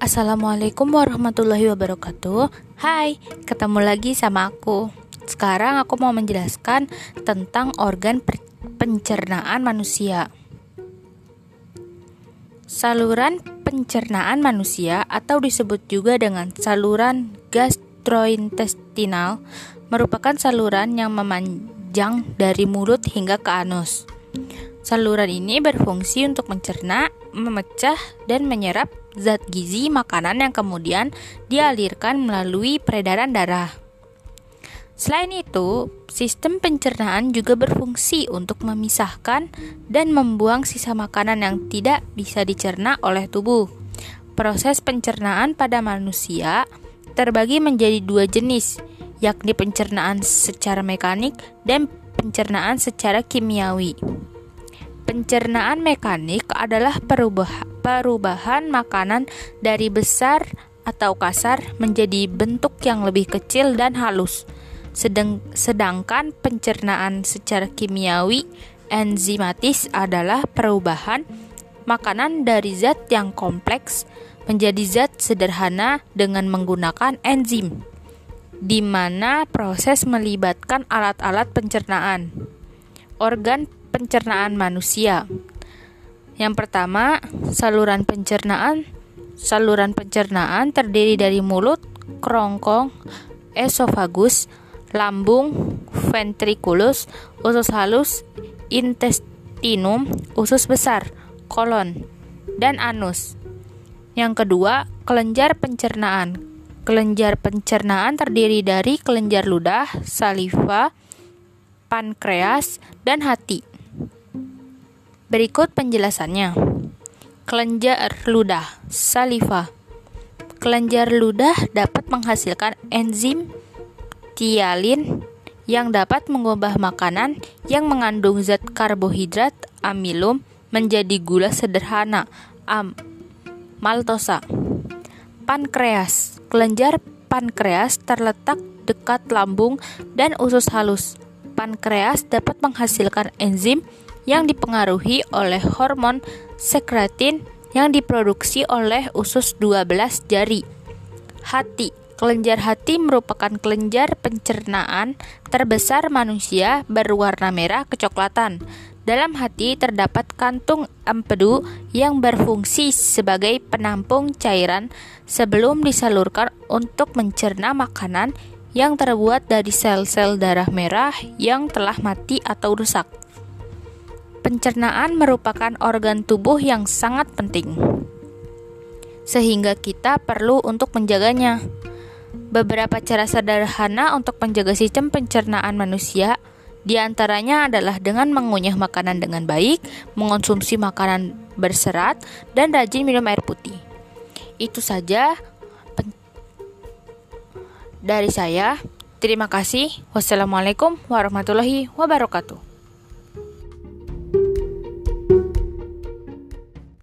Assalamualaikum warahmatullahi wabarakatuh. Hai, ketemu lagi sama aku. Sekarang aku mau menjelaskan tentang organ pencernaan manusia. Saluran pencernaan manusia atau disebut juga dengan saluran gastrointestinal merupakan saluran yang memanjang dari mulut hingga ke anus. Saluran ini berfungsi untuk mencerna, memecah, dan menyerap zat gizi makanan yang kemudian dialirkan melalui peredaran darah. Selain itu, sistem pencernaan juga berfungsi untuk memisahkan dan membuang sisa makanan yang tidak bisa dicerna oleh tubuh. Proses pencernaan pada manusia terbagi menjadi dua jenis, yakni pencernaan secara mekanik dan pencernaan secara kimiawi. Pencernaan mekanik adalah perubah perubahan makanan dari besar atau kasar menjadi bentuk yang lebih kecil dan halus. Sedang, sedangkan pencernaan secara kimiawi enzimatis adalah perubahan makanan dari zat yang kompleks menjadi zat sederhana dengan menggunakan enzim, di mana proses melibatkan alat-alat pencernaan. Organ pencernaan manusia. Yang pertama, saluran pencernaan. Saluran pencernaan terdiri dari mulut, kerongkong, esofagus, lambung, ventriculus, usus halus, intestinum, usus besar, kolon, dan anus. Yang kedua, kelenjar pencernaan. Kelenjar pencernaan terdiri dari kelenjar ludah, saliva, pankreas, dan hati. Berikut penjelasannya. Kelenjar ludah, saliva. Kelenjar ludah dapat menghasilkan enzim tialin yang dapat mengubah makanan yang mengandung zat karbohidrat amilum menjadi gula sederhana am maltosa. Pankreas. Kelenjar pankreas terletak dekat lambung dan usus halus. Pankreas dapat menghasilkan enzim yang dipengaruhi oleh hormon sekretin yang diproduksi oleh usus 12 jari. Hati Kelenjar hati merupakan kelenjar pencernaan terbesar manusia berwarna merah kecoklatan. Dalam hati terdapat kantung empedu yang berfungsi sebagai penampung cairan sebelum disalurkan untuk mencerna makanan yang terbuat dari sel-sel darah merah yang telah mati atau rusak. Pencernaan merupakan organ tubuh yang sangat penting, sehingga kita perlu untuk menjaganya. Beberapa cara sederhana untuk menjaga sistem pencernaan manusia di antaranya adalah dengan mengunyah makanan dengan baik, mengonsumsi makanan berserat, dan rajin minum air putih. Itu saja dari saya. Terima kasih. Wassalamualaikum warahmatullahi wabarakatuh.